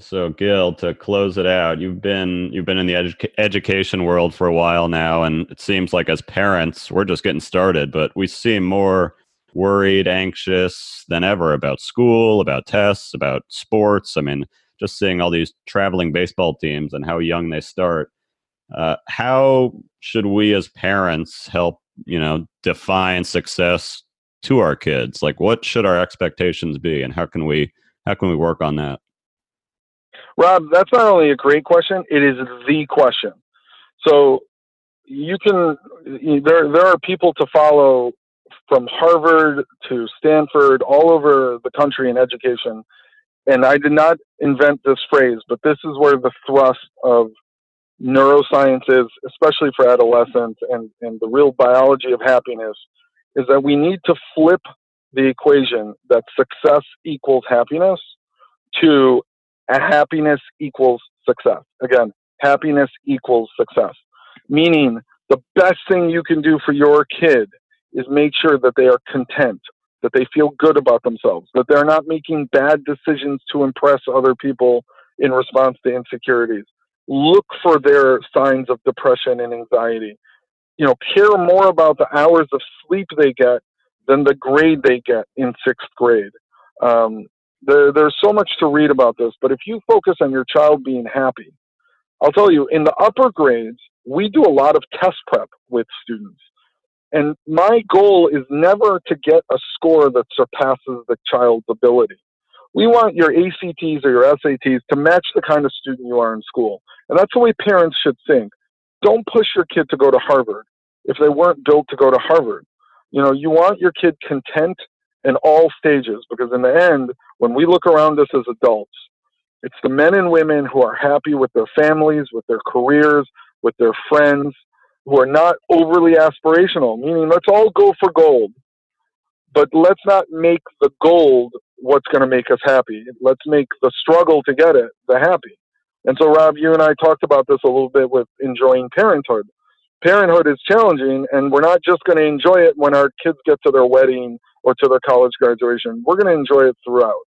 So, Gil, to close it out, you've been you've been in the edu- education world for a while now, and it seems like as parents, we're just getting started, but we seem more worried, anxious than ever about school, about tests, about sports. I mean, just seeing all these traveling baseball teams and how young they start. Uh, how should we as parents help, you know, define success to our kids? Like, what should our expectations be, and how can we how can we work on that? Rob, that's not only a great question; it is the question. So you can there there are people to follow from Harvard to Stanford, all over the country in education. And I did not invent this phrase, but this is where the thrust of neuroscience is, especially for adolescents and, and the real biology of happiness, is that we need to flip the equation that success equals happiness to happiness equals success. Again, happiness equals success. Meaning the best thing you can do for your kid is make sure that they are content, that they feel good about themselves, that they're not making bad decisions to impress other people in response to insecurities. Look for their signs of depression and anxiety. You know, care more about the hours of sleep they get than the grade they get in sixth grade. Um, there, there's so much to read about this, but if you focus on your child being happy, I'll tell you, in the upper grades, we do a lot of test prep with students. And my goal is never to get a score that surpasses the child's ability. We want your ACTs or your SATs to match the kind of student you are in school. And that's the way parents should think. Don't push your kid to go to Harvard if they weren't built to go to Harvard. You know, you want your kid content in all stages because in the end, when we look around us as adults, it's the men and women who are happy with their families, with their careers, with their friends, who are not overly aspirational, meaning let's all go for gold, but let's not make the gold what's going to make us happy. Let's make the struggle to get it the happy. And so, Rob, you and I talked about this a little bit with enjoying parenthood. Parenthood is challenging, and we're not just going to enjoy it when our kids get to their wedding or to their college graduation. We're going to enjoy it throughout.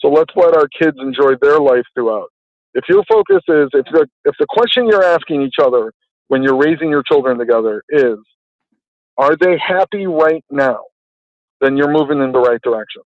So let's let our kids enjoy their life throughout. If your focus is, if the, if the question you're asking each other when you're raising your children together is are they happy right now? Then you're moving in the right direction.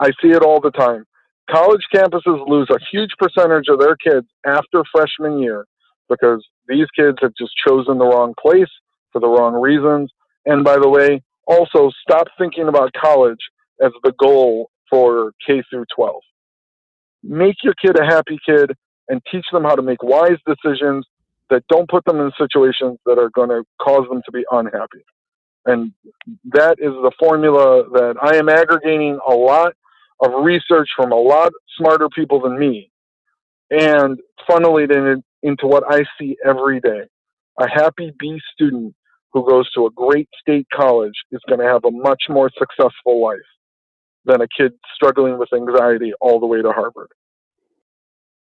I see it all the time. College campuses lose a huge percentage of their kids after freshman year because these kids have just chosen the wrong place for the wrong reasons. And by the way, also stop thinking about college as the goal for K through 12. Make your kid a happy kid and teach them how to make wise decisions that don't put them in situations that are going to cause them to be unhappy. And that is the formula that I am aggregating a lot of research from a lot smarter people than me and funneling it into what I see every day. A happy B student who goes to a great state college is going to have a much more successful life than a kid struggling with anxiety all the way to Harvard.